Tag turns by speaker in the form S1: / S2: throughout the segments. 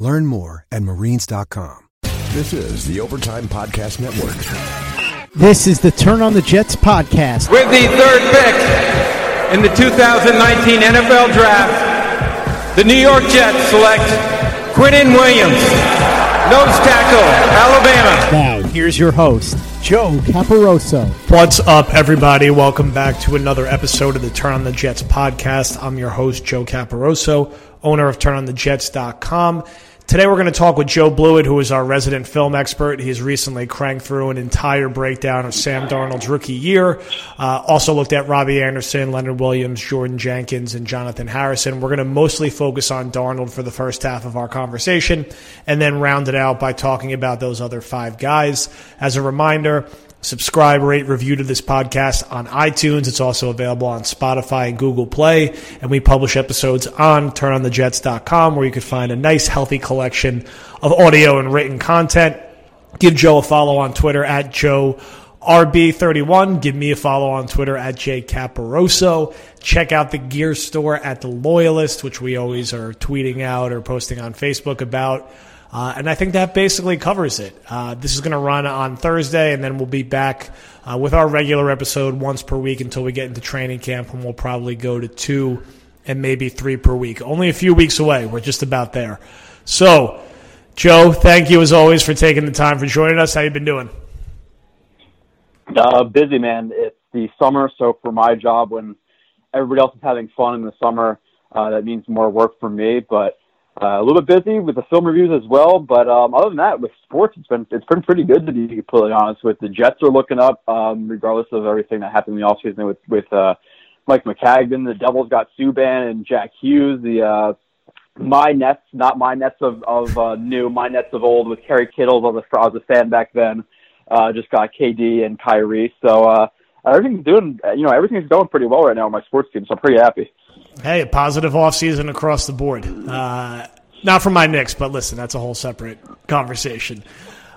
S1: Learn more at marines.com.
S2: This is the Overtime Podcast Network.
S3: This is the Turn on the Jets podcast.
S4: With the third pick in the 2019 NFL Draft, the New York Jets select Quinnen Williams, nose tackle, Alabama.
S3: Now, here's your host, Joe Caporoso.
S5: What's up, everybody? Welcome back to another episode of the Turn on the Jets podcast. I'm your host, Joe Caporoso, owner of TurnOnTheJets.com. Today we're going to talk with Joe Blewett, who is our resident film expert. He's recently cranked through an entire breakdown of Sam Darnold's rookie year. Uh, also looked at Robbie Anderson, Leonard Williams, Jordan Jenkins, and Jonathan Harrison. We're going to mostly focus on Darnold for the first half of our conversation, and then round it out by talking about those other five guys. As a reminder, subscribe, rate, review to this podcast on iTunes. It's also available on Spotify and Google Play. And we publish episodes on turnonthejets.com where you can find a nice, healthy collection of audio and written content. Give Joe a follow on Twitter at Joe RB31. Give me a follow on Twitter at J Caporoso. Check out the gear store at the Loyalist, which we always are tweeting out or posting on Facebook about. Uh, and I think that basically covers it. Uh, this is going to run on Thursday, and then we'll be back uh, with our regular episode once per week until we get into training camp, and we'll probably go to two and maybe three per week. Only a few weeks away. We're just about there. So, Joe, thank you as always for taking the time for joining us. How you been doing?
S6: Uh, busy, man. It's the summer, so for my job, when everybody else is having fun in the summer, uh, that means more work for me. But uh, a little bit busy with the film reviews as well, but um, other than that, with sports, it's been it's been pretty good to be completely honest. With the Jets are looking up, um, regardless of everything that happened in the offseason with with uh, Mike Maccagnan. The Devils got Subban and Jack Hughes. The uh, my nets, not my nets of of uh, new, my nets of old with Kerry Kittles. I was a, I was a fan back then. Uh, just got KD and Kyrie, so uh, everything's doing. You know, everything's going pretty well right now on my sports team, so I'm pretty happy.
S5: Hey, a positive offseason across the board. Uh, not for my Knicks, but listen, that's a whole separate conversation.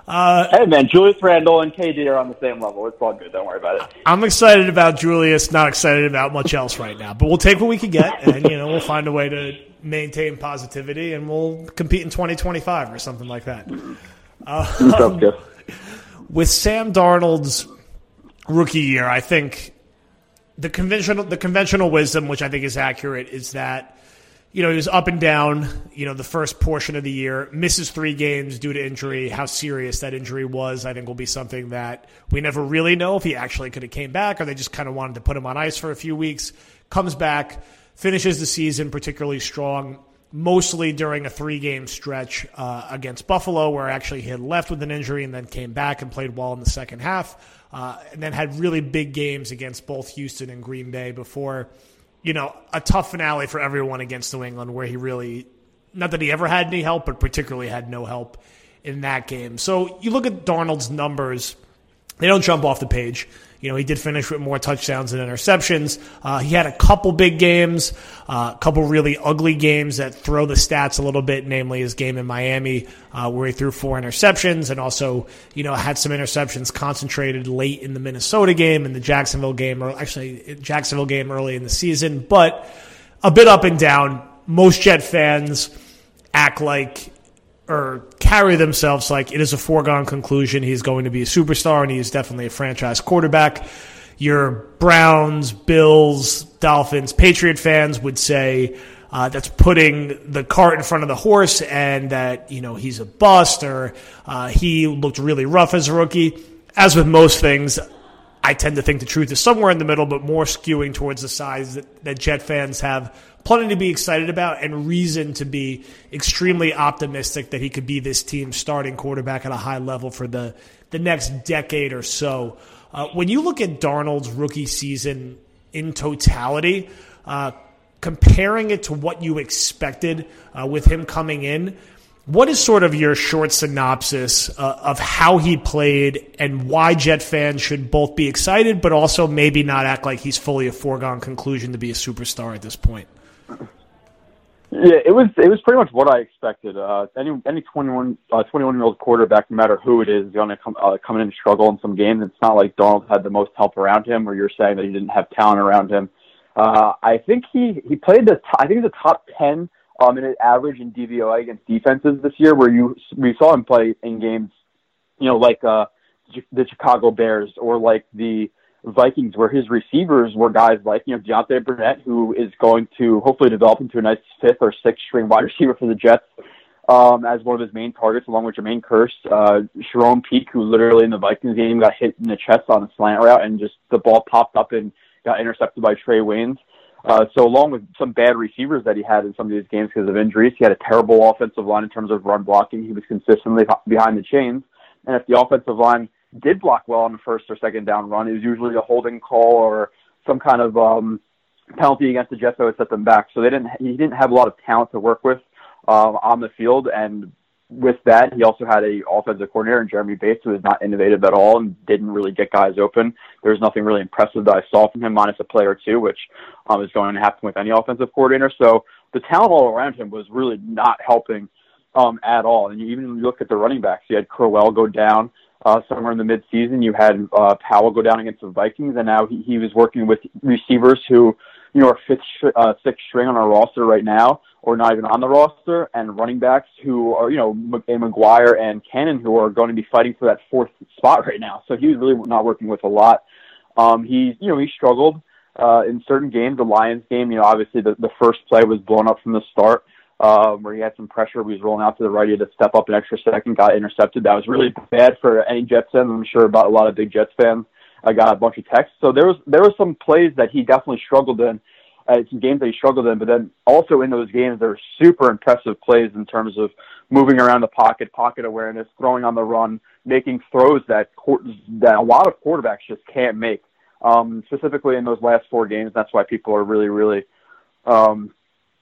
S6: Uh, hey, man, Julius Randle and KD are on the same level. It's all good. Don't worry about it.
S5: I'm excited about Julius, not excited about much else right now. But we'll take what we can get, and, you know, we'll find a way to maintain positivity, and we'll compete in 2025 or something like that.
S6: Um,
S5: with Sam Darnold's rookie year, I think the conventional the conventional wisdom, which I think is accurate, is that you know he was up and down. You know the first portion of the year, misses three games due to injury. How serious that injury was, I think, will be something that we never really know if he actually could have came back or they just kind of wanted to put him on ice for a few weeks. Comes back, finishes the season particularly strong. Mostly during a three game stretch uh, against Buffalo, where actually he had left with an injury and then came back and played well in the second half uh, and then had really big games against both Houston and Green Bay before, you know, a tough finale for everyone against New England where he really, not that he ever had any help, but particularly had no help in that game. So you look at Darnold's numbers, they don't jump off the page. You know, he did finish with more touchdowns than interceptions. Uh, he had a couple big games, uh, a couple really ugly games that throw the stats a little bit, namely his game in Miami, uh, where he threw four interceptions and also, you know, had some interceptions concentrated late in the Minnesota game and the Jacksonville game, or actually Jacksonville game early in the season, but a bit up and down. Most Jet fans act like or carry themselves like it is a foregone conclusion he's going to be a superstar and he's definitely a franchise quarterback. Your Browns, Bills, Dolphins, Patriot fans would say uh, that's putting the cart in front of the horse and that you know he's a bust or uh, he looked really rough as a rookie. As with most things, I tend to think the truth is somewhere in the middle, but more skewing towards the sides that, that Jet fans have plenty to be excited about and reason to be extremely optimistic that he could be this team's starting quarterback at a high level for the, the next decade or so. Uh, when you look at Darnold's rookie season in totality, uh, comparing it to what you expected uh, with him coming in, what is sort of your short synopsis uh, of how he played and why Jet fans should both be excited, but also maybe not act like he's fully a foregone conclusion to be a superstar at this point?
S6: Yeah, it was it was pretty much what I expected. Uh, any any 21 uh, 21 year old quarterback, no matter who it is, is going to come uh, come in and struggle in some games. It's not like Darnold had the most help around him, or you're saying that he didn't have talent around him. Uh, I think he he played the t- I think a top 10 um, in his average in DVOA against defenses this year, where you we saw him play in games, you know, like uh, the Chicago Bears or like the Vikings, where his receivers were guys like, you know, Deontay Burnett, who is going to hopefully develop into a nice fifth or sixth string wide receiver for the Jets um, as one of his main targets, along with Jermaine Kearse. Uh, Charone Peake, who literally in the Vikings game got hit in the chest on a slant route and just the ball popped up and got intercepted by Trae Waynes. Uh, so along with some bad receivers that he had in some of these games because of injuries, he had a terrible offensive line in terms of run blocking. He was consistently behind the chains. And if the offensive line did block well on the first or second down run. It was usually a holding call or some kind of um, penalty against the Jets that would set them back. So they didn't. He didn't have a lot of talent to work with um, on the field, and with that, he also had a offensive coordinator in Jeremy Bates who was not innovative at all and didn't really get guys open. There was nothing really impressive that I saw from him, minus a play or two, which um, is going to happen with any offensive coordinator. So the talent all around him was really not helping um, at all. And you even look at the running backs. You had Crowell go down uh, somewhere in the midseason. You had uh, Powell go down against the Vikings, and now he, he was working with receivers who, you know, are fifth, uh, sixth string on our roster right now, or not even on the roster, and running backs who are, you know, McGuire and Cannon, who are going to be fighting for that fourth spot right now. So he was really not working with a lot. Um, he, you know, he struggled uh, in certain games. The Lions game, you know, obviously the, the first play was blown up from the start um, where he had some pressure. He was rolling out to the right. He had to step up an extra second, got intercepted. That was really bad for any Jets fan. I'm sure about a lot of big Jets fans. I got a bunch of texts. So there was there were some plays that he definitely struggled in. Uh, some games he struggled in, but then also in those games there were super impressive plays in terms of moving around the pocket, pocket awareness, throwing on the run, making throws that that a lot of quarterbacks just can't make. Um, specifically in those last four games, that's why people are really, really um,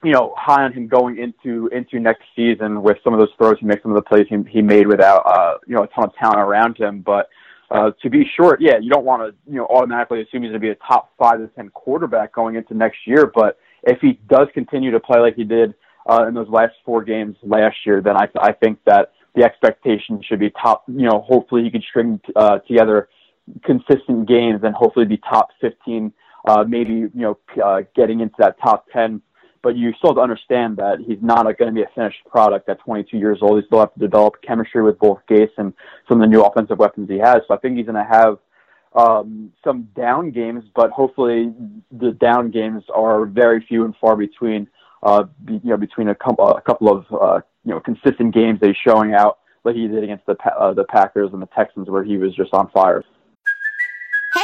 S6: you know, high on him going into into next season with some of those throws he makes, some of the plays he, he made without uh, you know a ton of talent around him. But uh, to be short, yeah, you don't want to you know automatically assume he's going to be a top five to ten quarterback going into next year. But if he does continue to play like he did uh, in those last four games last year, then I I think that the expectation should be top. You know, hopefully he could string uh, together consistent games and hopefully be top fifteen. Uh, maybe you know uh, getting into that top ten but you still have to understand that he's not going to be a finished product at 22 years old. He still have to develop chemistry with both Gase and some of the new offensive weapons he has. So I think he's going to have um, some down games, but hopefully the down games are very few and far between. Uh, you know, between a couple, a couple of uh, you know consistent games that he's showing out, like he did against the uh, the Packers and the Texans, where he was just on fire.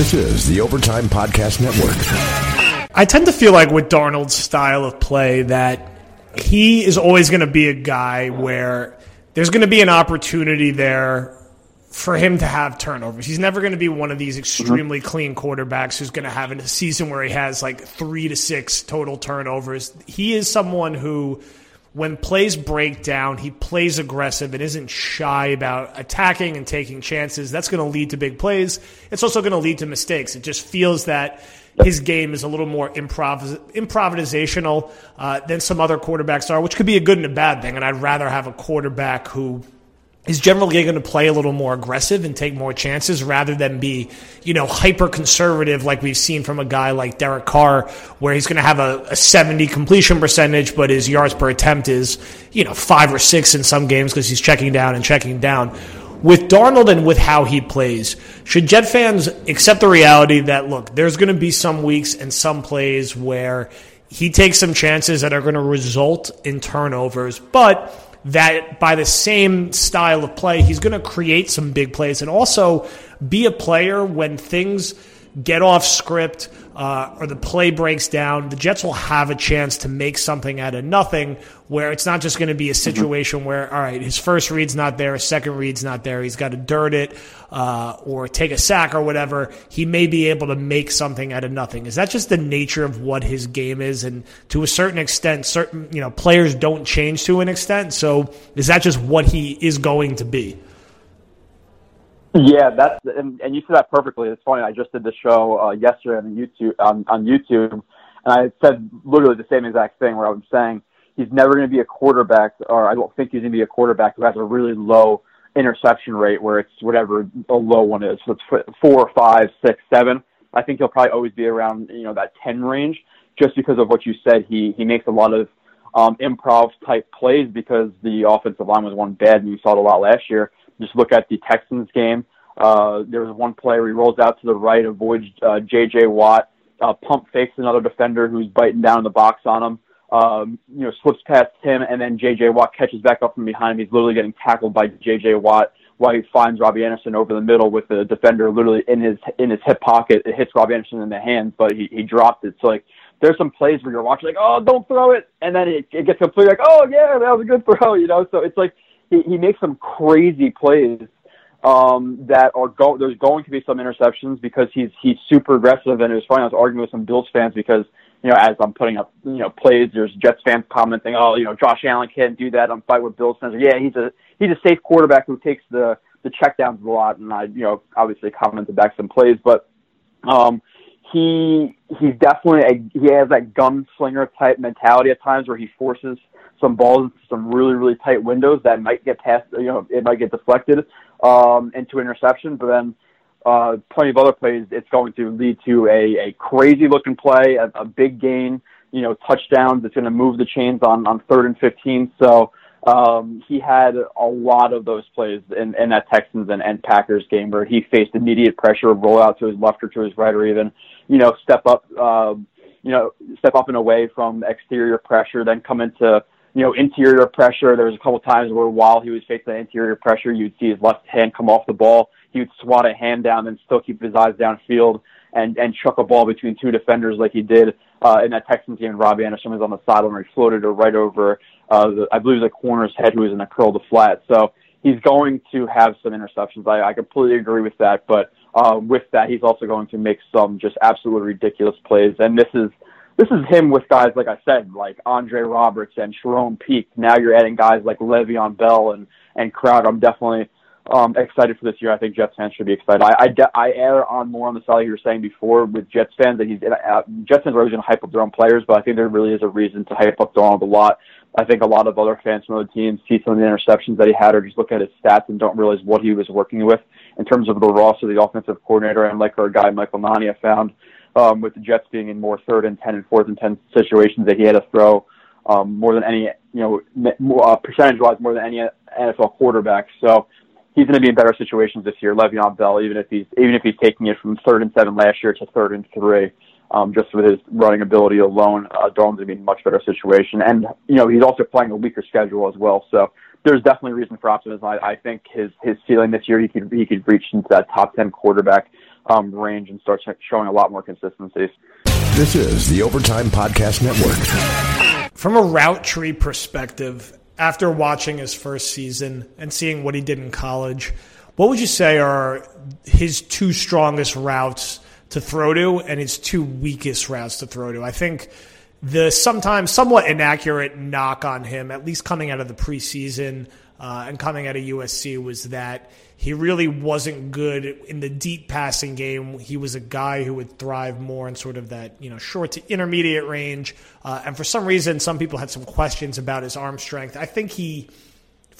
S2: This is the Overtime Podcast Network.
S5: I tend to feel like with Darnold's style of play that he is always going to be a guy where there's going to be an opportunity there for him to have turnovers. He's never going to be one of these extremely mm-hmm. clean quarterbacks who's going to have a season where he has like three to six total turnovers. He is someone who when plays break down, he plays aggressive and isn't shy about attacking and taking chances. That's going to lead to big plays. It's also going to lead to mistakes. It just feels that his game is a little more improv- improvisational uh, than some other quarterbacks are, which could be a good and a bad thing. And I'd rather have a quarterback who is generally going to play a little more aggressive and take more chances rather than be, you know, hyper conservative like we've seen from a guy like Derek Carr, where he's going to have a, a 70 completion percentage, but his yards per attempt is, you know, five or six in some games because he's checking down and checking down. With Darnold and with how he plays, should Jet fans accept the reality that, look, there's going to be some weeks and some plays where he takes some chances that are going to result in turnovers, but that by the same style of play, he's going to create some big plays and also be a player when things get off script uh, or the play breaks down, the Jets will have a chance to make something out of nothing where it's not just going to be a mm-hmm. situation where, all right, his first read's not there, his second read's not there, he's got to dirt it uh, or take a sack or whatever. He may be able to make something out of nothing. Is that just the nature of what his game is? And to a certain extent, certain you know players don't change to an extent. So is that just what he is going to be?
S6: Yeah, that's and, and you said that perfectly. It's funny. I just did the show uh, yesterday on YouTube on, on YouTube, and I said literally the same exact thing where I was saying he's never going to be a quarterback, or I don't think he's going to be a quarterback who has a really low interception rate where it's whatever a low one is. So it's four, five, six, seven. I think he'll probably always be around you know that ten range, just because of what you said. He he makes a lot of um, improv type plays because the offensive line was one bad, and you saw it a lot last year just look at the Texans game. Uh, there was one play where he rolls out to the right, avoids uh, J.J. Watt, uh, pump fakes another defender who's biting down in the box on him. Um, you know, slips past him, and then J.J. Watt catches back up from behind him. He's literally getting tackled by J.J. Watt while he finds Robbie Anderson over the middle with the defender literally in his in his hip pocket. It hits Robbie Anderson in the hands, but he he dropped it. So like, there's some plays where you're watching like, oh, don't throw it, and then it, it gets completely like, oh yeah, that was a good throw, you know. So it's like he, makes some crazy plays um, that are go. There's going to be some interceptions because he's he's super aggressive. And it was funny. I was arguing with some Bills fans because you know as I'm putting up you know plays, there's Jets fans commenting, oh you know Josh Allen can't do that. I'm fighting with Bills fans. Yeah, he's a he's a safe quarterback who takes the the checkdowns a lot. And I you know obviously commented back some plays, but um, he he's definitely a, he has that gunslinger type mentality at times where he forces some balls some really really tight windows that might get past you know it might get deflected um, into interception, but then uh, plenty of other plays it's going to lead to a, a crazy looking play, a, a big gain, you know, touchdowns. It's going to move the chains on on third and fifteen. So um, he had a lot of those plays in, in that Texans and, and Packers game where he faced immediate pressure, roll out to his left or to his right, or even you know step up. Uh, you know, step up and away from exterior pressure, then come into you know, interior pressure. There was a couple times where while he was facing interior pressure, you'd see his left hand come off the ball. He would swat a hand down and still keep his eyes downfield and and chuck a ball between two defenders like he did uh, in that Texans game. Robbie Anderson was on the sideline where he floated it right over, uh, the, I believe, the corner's head who was in a curl to flat. So he's going to have some interceptions. I, I completely agree with that. But uh, with that, he's also going to make some just absolutely ridiculous plays. And this is this is him with guys like I said, like Andre Roberts and Charone Peake. Now you're adding guys like Le'Veon Bell and and Crowd. I'm definitely um, excited for this year. I think Jets fans should be excited. I I, I err on more on the side you were saying before with Jets fans that he's uh, Jets fans are always going to hype up their own players, but I think there really is a reason to hype up Darnold a lot. I think a lot of other fans from other teams see some of the interceptions that he had, or just look at his stats and don't realize what he was working with in terms of the roster, the offensive coordinator, and like our guy Michael Nania found um, with the Jets being in more third and ten and fourth and ten situations that he had to throw um, more than any, you know, uh, percentage-wise more than any NFL quarterback. So he's going to be in better situations this year. Le'Veon Bell, even if he's even if he's taking it from third and seven last year to third and three, um, just with his running ability alone, uh, Darnold's going to be in a much better situation. And you know, he's also playing a weaker schedule as well. So there's definitely reason for optimism. I, I think his his ceiling this year, he could he could reach into that top ten quarterback um, range and start showing a lot more consistency.
S2: This is the Overtime Podcast Network.
S5: From a route tree perspective, after watching his first season and seeing what he did in college, what would you say are his two strongest routes to throw to and his two weakest routes to throw to? I think the sometimes somewhat inaccurate knock on him, at least coming out of the preseason uh, and coming out of USC, was that he really wasn't good in the deep passing game. He was a guy who would thrive more in sort of that you know short to intermediate range. Uh, and for some reason, some people had some questions about his arm strength. I think he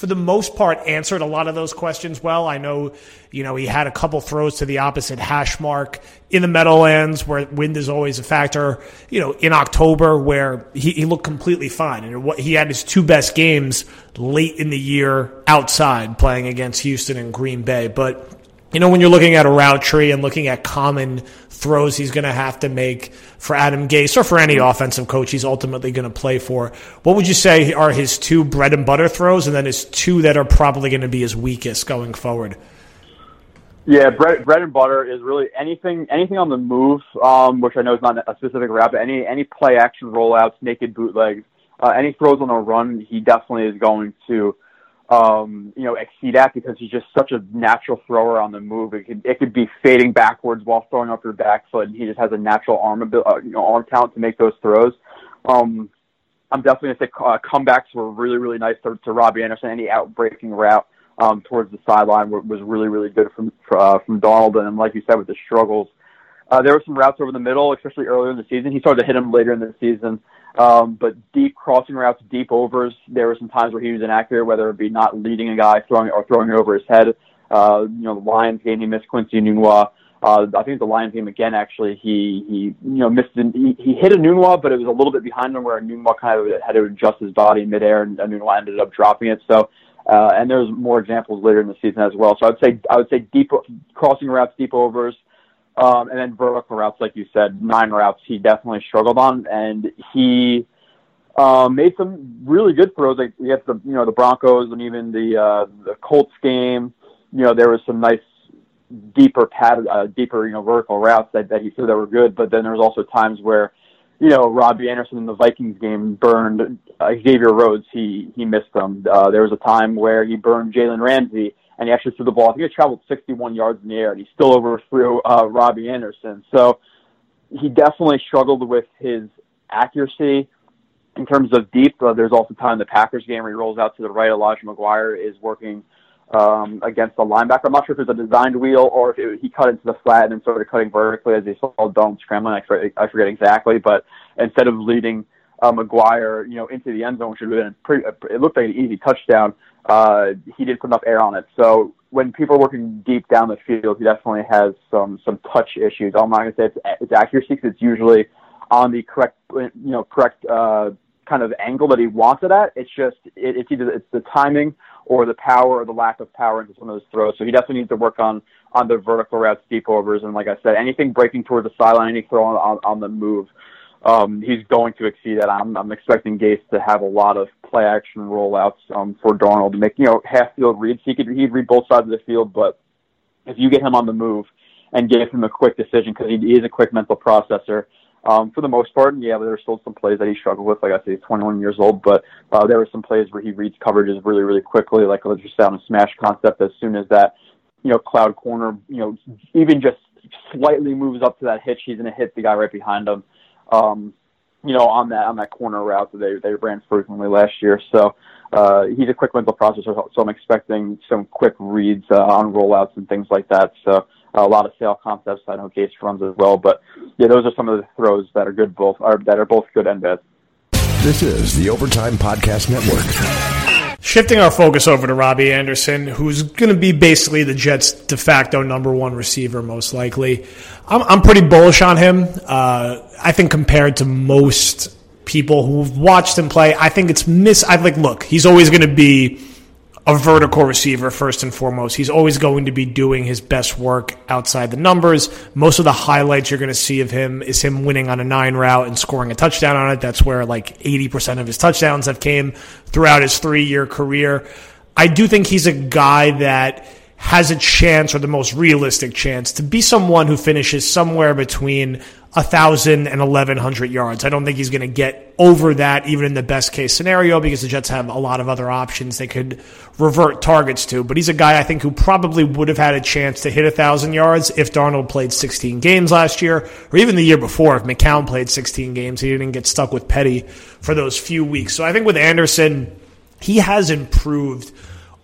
S5: for the most part, answered a lot of those questions well. I know, you know, he had a couple throws to the opposite hash mark in the Meadowlands where wind is always a factor, you know, in October where he, he looked completely fine. And he had his two best games late in the year outside playing against Houston and Green Bay. But you know, when you're looking at a route tree and looking at common throws he's going to have to make for Adam Gase or for any offensive coach he's ultimately going to play for, what would you say are his two bread and butter throws and then his two that are probably going to be his weakest going forward?
S6: Yeah, bread, bread and butter is really anything anything on the move, um, which I know is not a specific route, but any any play action rollouts, naked bootlegs, uh, any throws on the run, he definitely is going to um, you know, exceed at because he's just such a natural thrower on the move. It could it could be fading backwards while throwing up your back foot, and he just has a natural arm ability, uh, you know, arm talent to make those throws. Um, I'm definitely gonna say uh, comebacks were really really nice to, to Robbie Anderson. Any outbreaking route um, towards the sideline was really really good from uh, from Darnold. and like you said with the struggles. Uh, there were some routes over the middle, especially earlier in the season. He started to hit them later in the season. Um, but deep crossing routes, deep overs, there were some times where he was inaccurate, whether it be not leading a guy, throwing or throwing it over his head. Uh, you know, the Lions game, he missed Quincy Enunwa. Uh, I think the Lions game again, actually, he, he, you know, missed, an, he, he hit Enunwa, but it was a little bit behind him where Enunwa kind of had to adjust his body midair and Enunwa ended up dropping it. So, uh, and there's more examples later in the season as well. So I'd say, I would say deep crossing routes, deep overs, um, and then vertical routes, like you said, nine routes he definitely struggled on, and he um, made some really good throws like against the you know the Broncos and even the uh, the Colts game. You know there was some nice deeper pad, uh, deeper you know vertical routes that that he threw that were good, but then there was also times where you know Robbie Anderson in the Vikings game burned uh, Xavier Rhodes. He he missed them. Uh, there was a time where he burned Jalen Ramsey and he actually threw the ball. I think he traveled 61 yards in the air, and he still overthrew uh, Robbie Anderson. So he definitely struggled with his accuracy in terms of deep. Uh, there's also time in the Packers game where he rolls out to the right. Elijah McGuire is working um, against the linebacker. I'm not sure if it's a designed wheel or if it, he cut into the flat and started cutting vertically as he saw Dome scrambling. I forget, I forget exactly, but instead of leading uh, McGuire, you know, into the end zone, which would have been pretty, it looked like an easy touchdown uh, he didn't put enough air on it. So when people are working deep down the field, he definitely has some some touch issues. I'm not to say it's, it's accuracy because it's usually on the correct you know correct uh, kind of angle that he wants it at. It's just it, it's either it's the timing or the power or the lack of power into some of those throws. So he definitely needs to work on on the vertical routes, deep overs, and like I said, anything breaking towards the sideline, any throw on, on, on the move um, he's going to exceed that. I'm, I'm expecting Gase to have a lot of play action rollouts um, for Darnold to make you know half field reads. He could he'd read both sides of the field, but if you get him on the move and give him a quick decision because he, is a quick mental processor. Um, for the most part, yeah, there were still some plays that he struggled with. Like I say, he's 21 years old, but uh, there were some plays where he reads coverages really, really quickly, like let's just sound a smash concept. As soon as that, you know, cloud corner, you know, even just slightly moves up to that hitch, he's going to hit the guy right behind him um, you know, on that on that corner route that they they ran frequently last year. So uh, he's a quick mental processor, so I'm expecting some quick reads uh, on rollouts and things like that. So a lot of sail concepts I know Gase runs as well. But yeah, those are some of the throws that are good both are that are both good and bad.
S2: This is the Overtime Podcast Network.
S5: Shifting our focus over to Robbie Anderson, who's going to be basically the Jets' de facto number one receiver, most likely. I'm, I'm pretty bullish on him. Uh, I think compared to most people who've watched him play, I think it's miss. I like look. He's always going to be a vertical receiver first and foremost. He's always going to be doing his best work outside the numbers. Most of the highlights you're going to see of him is him winning on a nine route and scoring a touchdown on it. That's where like 80% of his touchdowns have came throughout his three year career. I do think he's a guy that has a chance or the most realistic chance to be someone who finishes somewhere between a thousand and eleven hundred yards. I don't think he's going to get over that even in the best case scenario because the Jets have a lot of other options they could revert targets to. But he's a guy I think who probably would have had a chance to hit a thousand yards if Darnold played 16 games last year or even the year before if McCown played 16 games. He didn't get stuck with Petty for those few weeks. So I think with Anderson, he has improved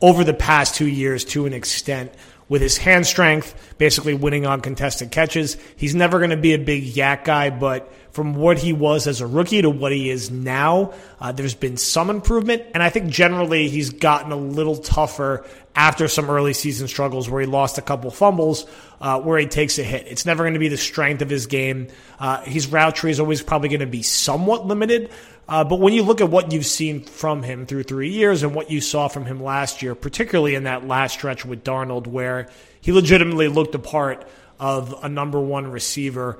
S5: over the past two years to an extent with his hand strength, basically winning on contested catches. He's never going to be a big YAC guy, but from what he was as a rookie to what he is now, uh, there's been some improvement. And I think generally he's gotten a little tougher after some early season struggles where he lost a couple fumbles, uh, where he takes a hit. It's never going to be the strength of his game. Uh, his route tree is always probably going to be somewhat limited. Uh, but when you look at what you've seen from him through three years and what you saw from him last year, particularly in that last stretch with Darnold, where he legitimately looked a part of a number one receiver,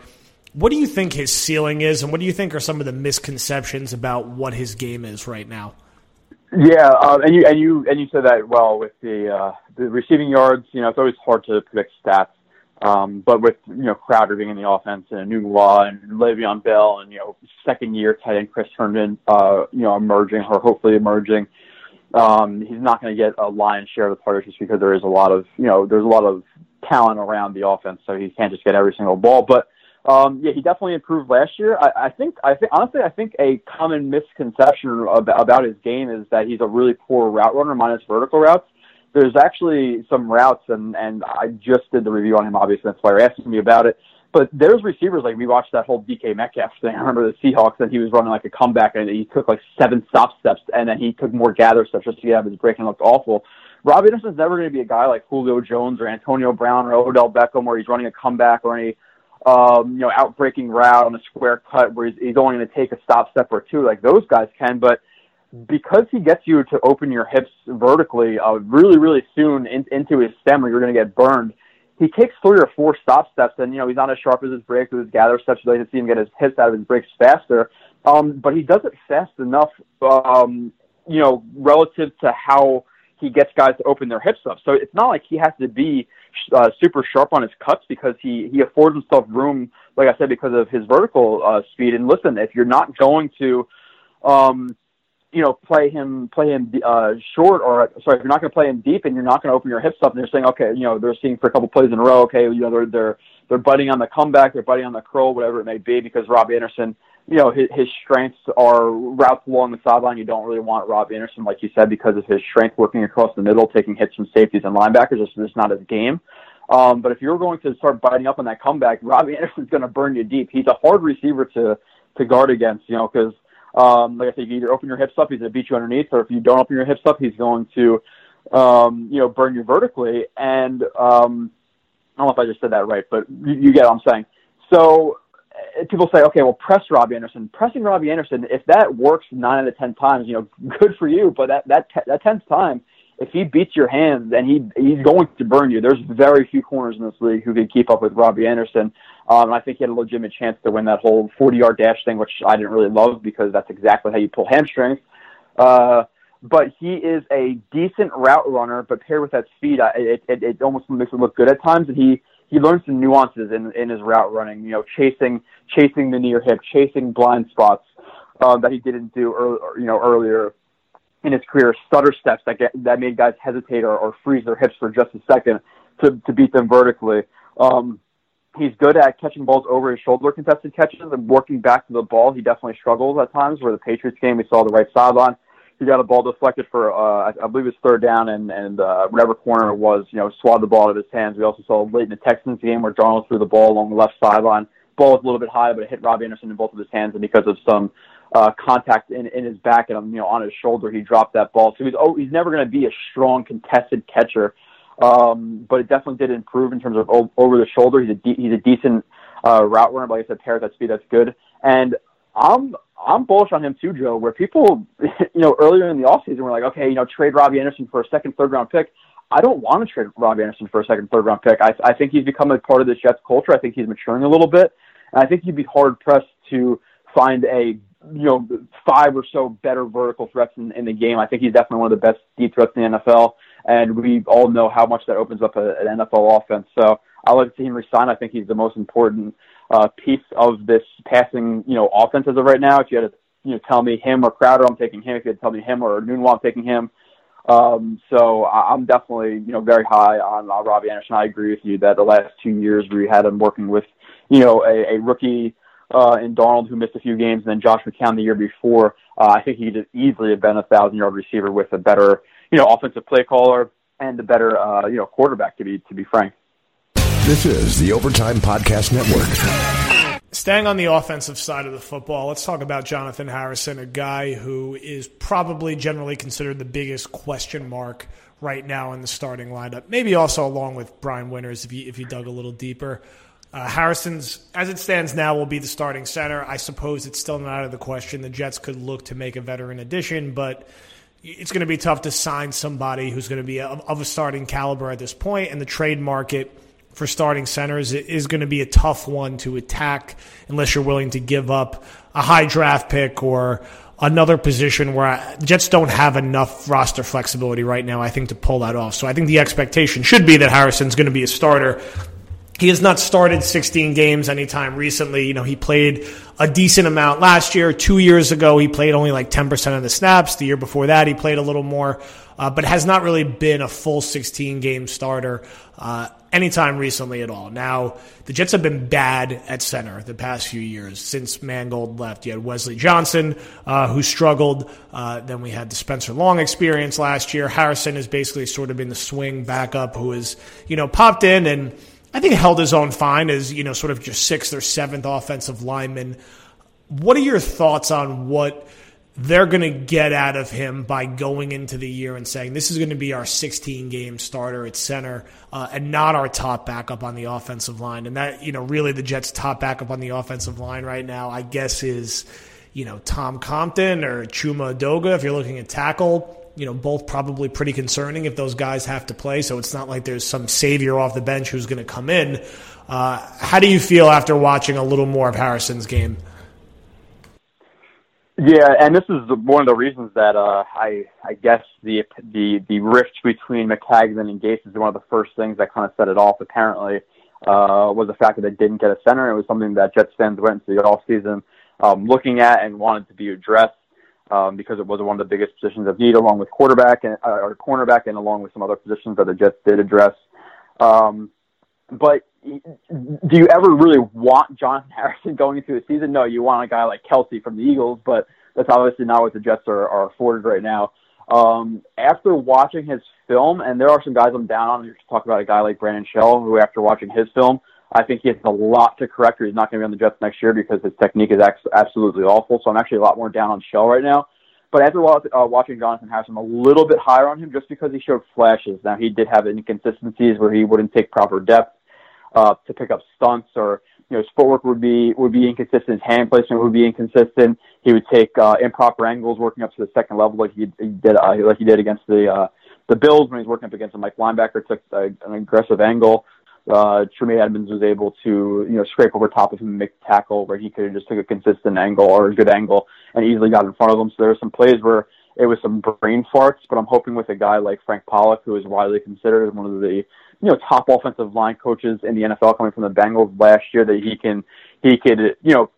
S5: what do you think his ceiling is, and what do you think are some of the misconceptions about what his game is right now?
S6: Yeah, um, and you and you and you said that well with the uh, the receiving yards. You know, it's always hard to predict stats. Um, but with you know Crowder being in the offense and Enunwa and Le'Veon Bell and you know second year tight end Chris Herndon, uh, you know emerging or hopefully emerging, um, he's not going to get a lion's share of the targets just because there is a lot of you know there's a lot of talent around the offense, so he can't just get every single ball. But um, yeah, he definitely improved last year. I, I think, I think, honestly, I think a common misconception about, about his game is that he's a really poor route runner minus vertical routes. There's actually some routes, and and I just did the review on him. Obviously, that's why you're asking me about it. But there's receivers like we watched that whole DK Metcalf thing. I remember the Seahawks and he was running like a comeback and he took like seven stop steps and then he took more gather steps just to get out of his break and looked awful. Rob Anderson's never going to be a guy like Julio Jones or Antonio Brown or Odell Beckham where he's running a comeback or any um, you know, outbreaking route on a square cut where he's, he's only going to take a stop step or two, like those guys can. But because he gets you to open your hips vertically uh, really, really soon in, into his stem, or you're going to get burned. He takes three or four stop steps, and you know he's not as sharp as his breaks with his gather steps. You'd like to see him get his hips out of his breaks faster, um, but he does it fast enough, um, you know, relative to how he gets guys to open their hips up. So it's not like he has to be uh, super sharp on his cuts because he he affords himself room, like I said, because of his vertical uh, speed. And listen, if you're not going to, um, you know, play him play him uh, short or sorry, if you're not going to play him deep and you're not going to open your hips up, and they're saying, okay, you know, they're seeing for a couple plays in a row, okay, you know, they're they're they're butting on the comeback, they're butting on the curl, whatever it may be, because Robbie Anderson you know, his, his strengths are routes along the sideline. You don't really want Rob Anderson, like you said, because of his strength working across the middle, taking hits from safeties and linebackers. It's just not his game. Um, but if you're going to start biting up on that comeback, Robbie Anderson's going to burn you deep. He's a hard receiver to to guard against, you know, because um, like I said, you either open your hips up, he's going to beat you underneath, or if you don't open your hips up, he's going to, um, you know, burn you vertically. And um, I don't know if I just said that right, but you, you get what I'm saying. So people say, okay, well, press Robbie Anderson. Pressing Robbie Anderson, if that works nine out of ten times, you know, good for you. But that that that tenth time, if he beats your hands, then he he's going to burn you. There's very few corners in this league who can keep up with Robbie Anderson. Um, I think he had a legitimate chance to win that whole 40 yard dash thing, which I didn't really love because that's exactly how you pull hamstrings. Uh, but he is a decent route runner, but paired with that speed, it, it, it almost makes him look good at times. And he he learned some nuances in in his route running. You know, chasing chasing the near hip, chasing blind spots uh, that he didn't do early, you know earlier in his career. Stutter steps that get that made guys hesitate or, or freeze their hips for just a second to to beat them vertically. Um, he's good at catching balls over his shoulder contested catches and working back to the ball. He definitely struggles at times. Where the Patriots game, we saw the right sideline he got a ball deflected for uh, I, believe it's third down, and and uh, whatever corner it was, you know, swatted the ball out of his hands. We also saw late in the Texans game where Darnold threw the ball along the left sideline. Ball was a little bit high, but it hit Robbie Anderson in both of his hands, and because of some uh, contact in in his back and you know on his shoulder, he dropped that ball. So he's oh he's never going to be a strong contested catcher, um, but it definitely did improve in terms of o- over the shoulder. He's a de- he's a decent uh, route runner, but like I said, pair that speed that's good. And I'm I'm bullish on him too, Joe. Where people, you know, earlier in the offseason were like, okay, you know, trade Robbie Anderson for a second, third round pick. I don't want to trade Robbie Anderson for a second, third round pick. I, I think he's become a part of this Jets culture. I think he's maturing a little bit, and I think you'd be hard pressed to find a you know five or so better vertical threats in, in the game. I think he's definitely one of the best deep threats in the NFL, and we all know how much that opens up a, an NFL offense. So I like to see him resign. I think he's the most important uh, piece of this passing, you know, offense as of right now. If you had to, you know, tell me him or Crowder, I'm taking him. If you had to tell me him or Enunwa, I'm taking him. Um, so I'm definitely, you know, very high on uh, Robbie Anderson. I agree with you that the last two years we had him working with, you know, a, a rookie uh, in Darnold who missed a few games, and then Josh McCown the year before. Uh, I think he could easily have been a thousand yard receiver with a better, you know, offensive play caller and a better, uh, you know, quarterback to be to be frank.
S2: This is the Overtime Podcast Network.
S5: Staying on the offensive side of the football, let's talk about Jonathan Harrison, a guy who is probably generally considered the biggest question mark right now in the starting lineup. Maybe also along with Brian Winters if you if you dug a little deeper. Uh, Harrison's, as it stands now, will be the starting center. I suppose it's still not out of the question. The Jets could look to make a veteran addition, but it's going to be tough to sign somebody who's going to be of, of a starting caliber at this point, and the trade market for starting centers is going to be a tough one to attack unless you're willing to give up a high draft pick or another position where I, Jets don't have enough roster flexibility right now, I think, to pull that off. So I think the expectation should be that Harrison's going to be a starter. He has not started 16 games anytime recently. You know, he played a decent amount last year. Two years ago, he played only like 10% of the snaps. The year before that, he played a little more, uh, but has not really been a full 16 game starter. Uh, anytime recently at all. Now, the Jets have been bad at center the past few years since Mangold left. You had Wesley Johnson, uh, who struggled. Uh, then we had the Spencer Long experience last year. Harrison has basically sort of been the swing backup who has, you know, popped in and I think held his own fine as, you know, sort of your sixth or seventh offensive lineman. What are your thoughts on what they're going to get out of him by going into the year and saying this is going to be our 16 game starter at center uh, and not our top backup on the offensive line. And that, you know, really the Jets' top backup on the offensive line right now, I guess, is, you know, Tom Compton or Chuma Edoga if you're looking at tackle. You know, both probably pretty concerning if those guys have to play. So it's not like there's some savior off the bench who's going to come in. Uh, how do you feel after watching a little more of Harrison's game?
S6: Yeah, and this is one of the reasons that uh, I I guess the the the rift between Maccagnan and Gase is one of the first things that kind of set it off. Apparently, uh, was the fact that they didn't get a center. It was something that Jets fans went into the off season um, looking at and wanted to be addressed um, because it was one of the biggest positions of need, along with quarterback and uh, or cornerback, and along with some other positions that the Jets did address. Um, but do you ever really want Jonathan Harrison going into the season? No, you want a guy like Kelce from the Eagles, but that's obviously not what the Jets are, are afforded right now. Um, after watching his film, and there are some guys I'm down on. You talk about a guy like Brandon Shell, who after watching his film, I think he has a lot to correct. Or he's not going to be on the Jets next year because his technique is absolutely awful. So I'm actually a lot more down on Shell right now. But after uh, watching Jonathan Harrison, I'm a little bit higher on him just because he showed flashes. Now he did have inconsistencies where he wouldn't take proper depth uh, to pick up stunts or you know his footwork would be would be inconsistent, his hand placement would be inconsistent. He would take uh, improper angles working up to the second level like he, he did uh, like he did against the uh, the Bills when he was working up against a Mike linebacker, took uh, an aggressive angle. Uh, Tremaine Edmunds was able to, you know, scrape over top of him and make the tackle where he could have just took a consistent angle or a good angle and easily got in front of him. So there were some plays where it was some brain farts, but I'm hoping with a guy like Frank Pollack, who is widely considered one of the you know top offensive line coaches in the NFL coming from the Bengals last year that he can he could you know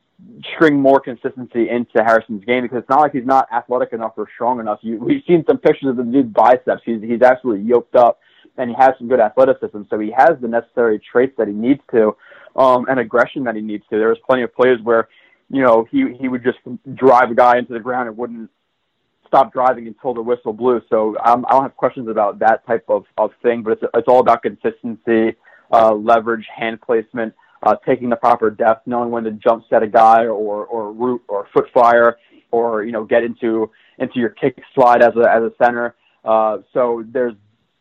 S6: string more consistency into Harrison's game because it's not like he's not athletic enough or strong enough. You, we've seen some pictures of the dude's biceps. He's he's absolutely yoked up and he has some good athleticism. So he has the necessary traits that he needs to, um, and aggression that he needs to. There's plenty of plays where, you know, he he would just drive a guy into the ground and wouldn't stop driving until the whistle blew. So um, I don't have questions about that type of, of thing, but it's, it's all about consistency, uh, leverage, hand placement, uh, taking the proper depth, knowing when to jump set a guy or, or root or foot fire or, you know, get into, into your kick slide as a, as a center. Uh, so there's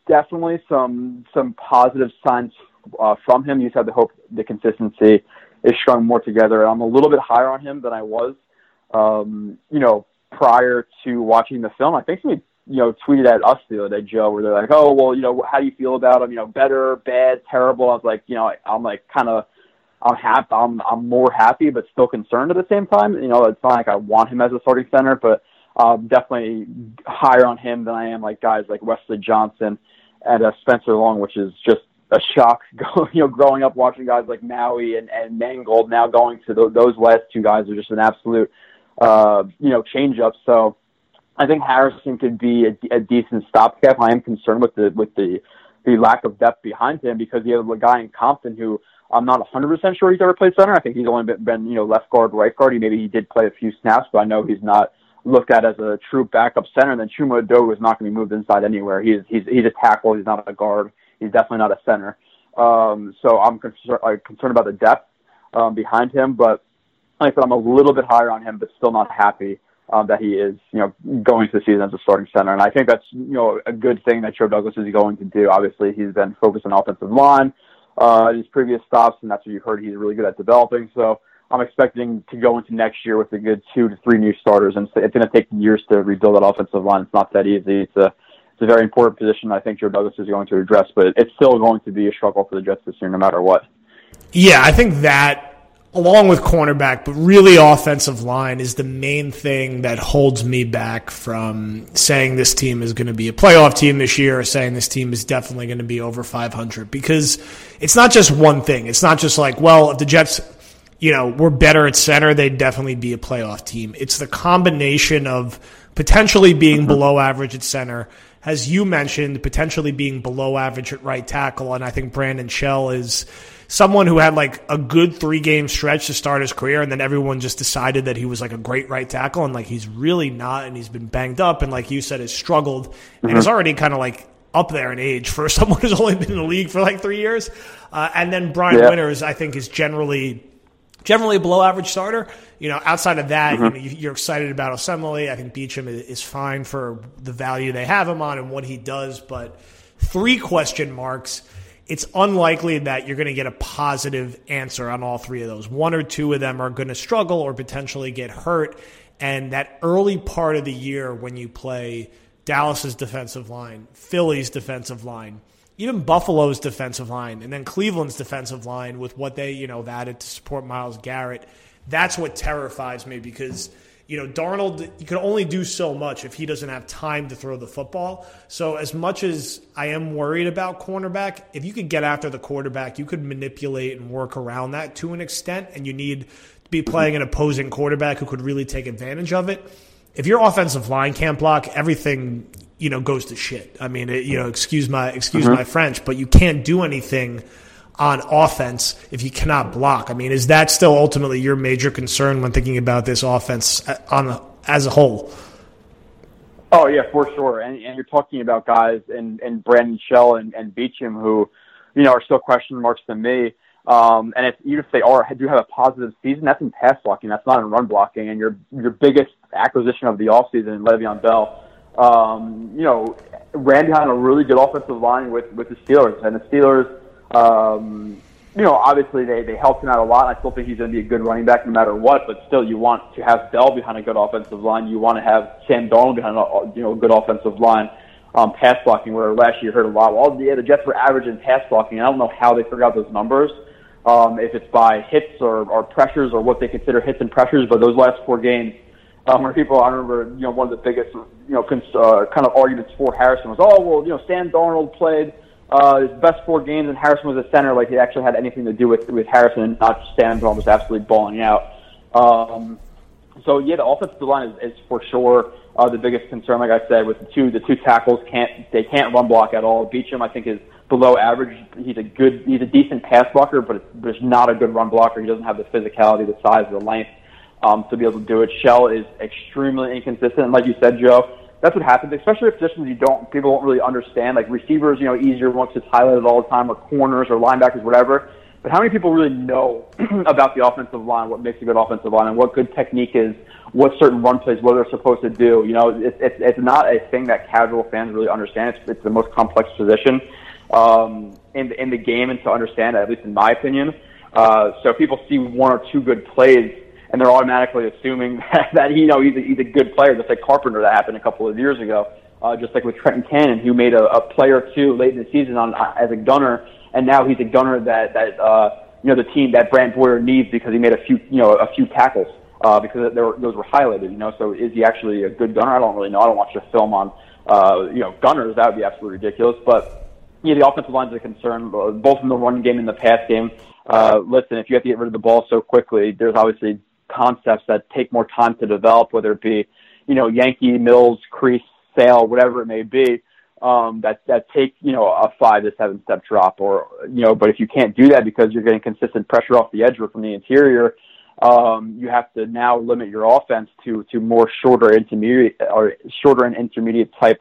S6: definitely some, some positive signs uh, from him. You just have to hope the consistency is strung more together. I'm a little bit higher on him than I was. Um, you know, prior to watching the film. I think somebody, you know, tweeted at us the other day, Joe, where they're like, "Oh, well, you know, how do you feel about him? You know, better, bad, terrible?" I was like, you know, I'm like kind of, I'm happy, I'm I'm more happy, but still concerned at the same time. You know, it's not like I want him as a starting center, but um, definitely higher on him than I am like guys like Wesley Johnson and uh, Spencer Long, which is just a shock. you know, growing up watching guys like Mawae and, and Mangold, now going to the, those last two guys are just an absolute uh, you know, changeup. So I think Harrison could be a, a decent stopgap. I am concerned with the with the the lack of depth behind him because you have a guy in Compton who I'm not 100% sure he's ever played center. I think he's only been, been you know left guard, right guard. He maybe he did play a few snaps, but I know he's not looked at as a true backup center. Then Chuma Edoga is not going to be moved inside anywhere. He's he's he's a tackle. He's not a guard. He's definitely not a center. Um, so I'm concerned, I'm concerned about the depth. um, behind him. But like I said, I'm a little bit higher on him, but still not happy um, that he is, you know, going to the season as a starting center. And I think that's, you know, a good thing that Joe Douglas is going to do. Obviously, he's been focused on offensive line, uh, his previous stops, and that's what you've heard he's really good at developing. So I'm expecting to go into next year with a good two to three new starters, and it's going to take years to rebuild that offensive line. It's not that easy. It's a it's a very important position. I think Joe Douglas is going to address, but it's still going to be a struggle for the Jets this year, no matter what.
S5: Yeah, I think that along with cornerback, but really offensive line is the main thing that holds me back from saying this team is going to be a playoff team this year or saying this team is definitely going to be over 500 because it's not just one thing. It's not just like, well, if the Jets, you know, were better at center, they'd definitely be a playoff team. It's the combination of potentially being mm-hmm. below average at center, as you mentioned, potentially being below average at right tackle. And I think Brandon Shell is someone who had like a good three game stretch to start his career, and then everyone just decided that he was like a great right tackle, and like he's really not, and he's been banged up, and like you said, has struggled, mm-hmm. and is already kind of like up there in age for someone who's only been in the league for like three years. Uh, and then Brian yeah. Winters, I think, is generally generally a below average starter. You know, outside of that, mm-hmm. you know, you're excited about Osemele. I think Beachum is fine for the value they have him on and what he does, but three question marks it's unlikely that you're going to get a positive answer on all three of those. One or two of them are going to struggle or potentially get hurt. And that early part of the year when you play Dallas's defensive line, Philly's defensive line, even Buffalo's defensive line, and then Cleveland's defensive line with what they, you know, added to support Myles Garrett, that's what terrifies me because – you know, Darnold, you can only do so much if he doesn't have time to throw the football. So, as much as I am worried about cornerback, if you could get after the quarterback, you could manipulate and work around that to an extent, and you need to be playing an opposing quarterback who could really take advantage of it. If your offensive line can't block, everything you know goes to shit. I mean, it, you know, excuse my excuse mm-hmm. my French, but you can't do anything on offense if you cannot block. I mean, is that still ultimately your major concern when thinking about this offense uh, on as a whole?
S6: Oh yeah, for sure. And, and you're talking about guys and and Brandon Shell and, and Beachum who, you know, are still question marks to me. Um, and if even if they are do have a positive season, that's in pass blocking. That's not in run blocking. And your your biggest acquisition of the offseason, in Le'Veon Bell, um, you know, ran behind a really good offensive line with with the Steelers, and the Steelers um, you know, obviously they, they helped him out a lot. I still think he's going to be a good running back no matter what. But still, you want to have Bell behind a good offensive line. You want to have Sam Darnold behind a you know a good offensive line. Um, pass blocking, where last year you heard a lot. Well, yeah, the Jets were average in pass blocking. I don't know how they figured out those numbers. Um, if it's by hits or, or pressures or what they consider hits and pressures, but those last four games, um, where people, I remember, you know, one of the biggest, you know, cons- uh, kind of arguments for Harrison was, oh, well, you know, Sam Darnold played uh, his best four games, and Harrison was a center. Like he actually had anything to do with with Harrison, and not just Stan was absolutely balling out. Um, so yeah, the offensive line is, is for sure uh, the biggest concern. Like I said, with the two the two tackles can't they can't run block at all. Beachum I think is below average. He's a good he's a decent pass blocker, but it's, but it's not a good run blocker. He doesn't have the physicality, the size, the length um, to be able to do it. Shell is extremely inconsistent, And like you said, Joe that's what happens, especially at positions you don't people don't really understand. Like receivers, you know, easier once it's highlighted all the time, or corners or linebackers, whatever. But how many people really know about the offensive line, what makes a good offensive line, and what good technique is, what certain run plays, what they're supposed to do? You know, it's it's, it's not a thing that casual fans really understand. It's, it's the most complex position um, in in the game, and to understand, at least in my opinion. Uh, so people see one or two good plays and they're automatically assuming that, that you know he's a, he's a good player. Just like Carpenter, that happened a couple of years ago. Uh, just like with Trenton Cannon, who made a, a play two late in the season on uh, as a gunner, and now he's a gunner that that uh, you know the team that Brant Boyer needs because he made a few you know a few tackles uh, because there were, those were highlighted. You know, so is he actually a good gunner? I don't really know. I don't watch the film on uh, you know gunners. That would be absolutely ridiculous. But yeah, the offensive line is a concern, both in the run game and the pass game. Uh, listen, if you have to get rid of the ball so quickly, there's obviously concepts that take more time to develop, whether it be, you know, Yankee, Mills, crease, Sail, whatever it may be, um, that that take you know a five to seven step drop, or you know, but if you can't do that because you're getting consistent pressure off the edge or from the interior, um, you have to now limit your offense to to more shorter intermediate or shorter and intermediate type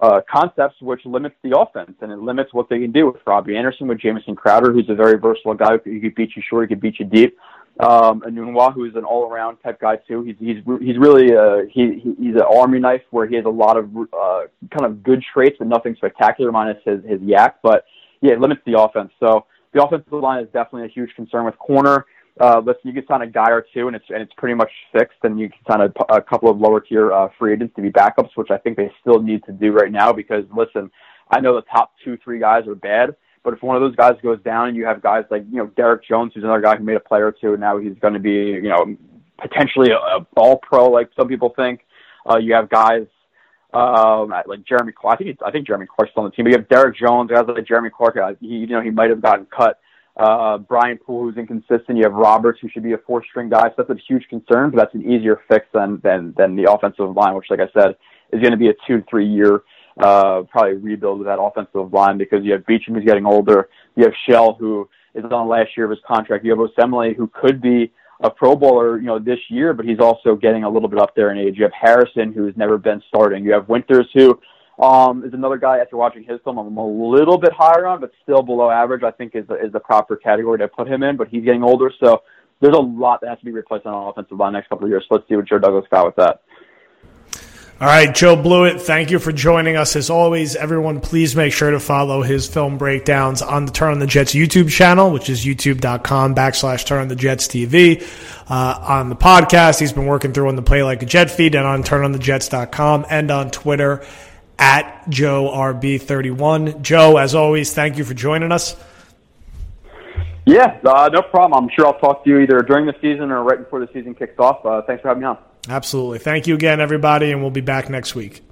S6: uh, concepts, which limits the offense and it limits what they can do with Robbie Anderson, with Jamison Crowder, who's a very versatile guy who could beat you short, he could beat you deep. Um, Enunwa, who's an all-around type guy too. He's he's he's really uh, he he's an army knife where he has a lot of uh, kind of good traits, but nothing spectacular minus his his YAC. But yeah, it limits the offense. So the offensive line is definitely a huge concern with corner. Uh, listen, you can sign a guy or two, and it's and it's pretty much fixed. And you can sign a, a couple of lower tier uh, free agents to be backups, which I think they still need to do right now. Because listen, I know the top two, three guys are bad, but if one of those guys goes down, and you have guys like you know Derrick Jones, who's another guy who made a play or two, and now he's going to be you know potentially a, a all pro, like some people think. Uh, you have guys um, like Jeremy Clark. I think I think Jeremy Clark's still on the team. But you have Derrick Jones, guys like Jeremy Clark. Uh, he, you know, he might have gotten cut. Uh, Brian Poole, who's inconsistent. You have Roberts, who should be a four-string guy. So that's a huge concern, but that's an easier fix than than than the offensive line, which, like I said, is going to be a two to three year uh, probably rebuild that offensive line because you have Beachum who's getting older. You have Shell who is on last year of his contract. You have Osemele who could be a Pro Bowler, you know, this year, but he's also getting a little bit up there in age. You have Harrison, who's never been starting. You have Winters, who um, is another guy after watching his film I'm a little bit higher on, but still below average. I think is the, is the proper category to put him in. But he's getting older, so there's a lot that has to be replaced on offensive line next couple of years. So let's see what Joe Douglas got with that.
S5: All right, Joe Blewett, thank you for joining us. As always, everyone, please make sure to follow his film breakdowns on the Turn on the Jets YouTube channel, which is youtube.com backslash Turn on the Jets TV. Uh, on the podcast, he's been working through on the Play Like a Jet feed and on turnonthejets.com and on Twitter at Joe RB31. Joe, as always, thank you for joining us.
S6: Yeah, uh, no problem. I'm sure I'll talk to you either during the season or right before the season kicks off. Uh, thanks for having me on.
S5: Absolutely. Thank you again, everybody, and we'll be back next week.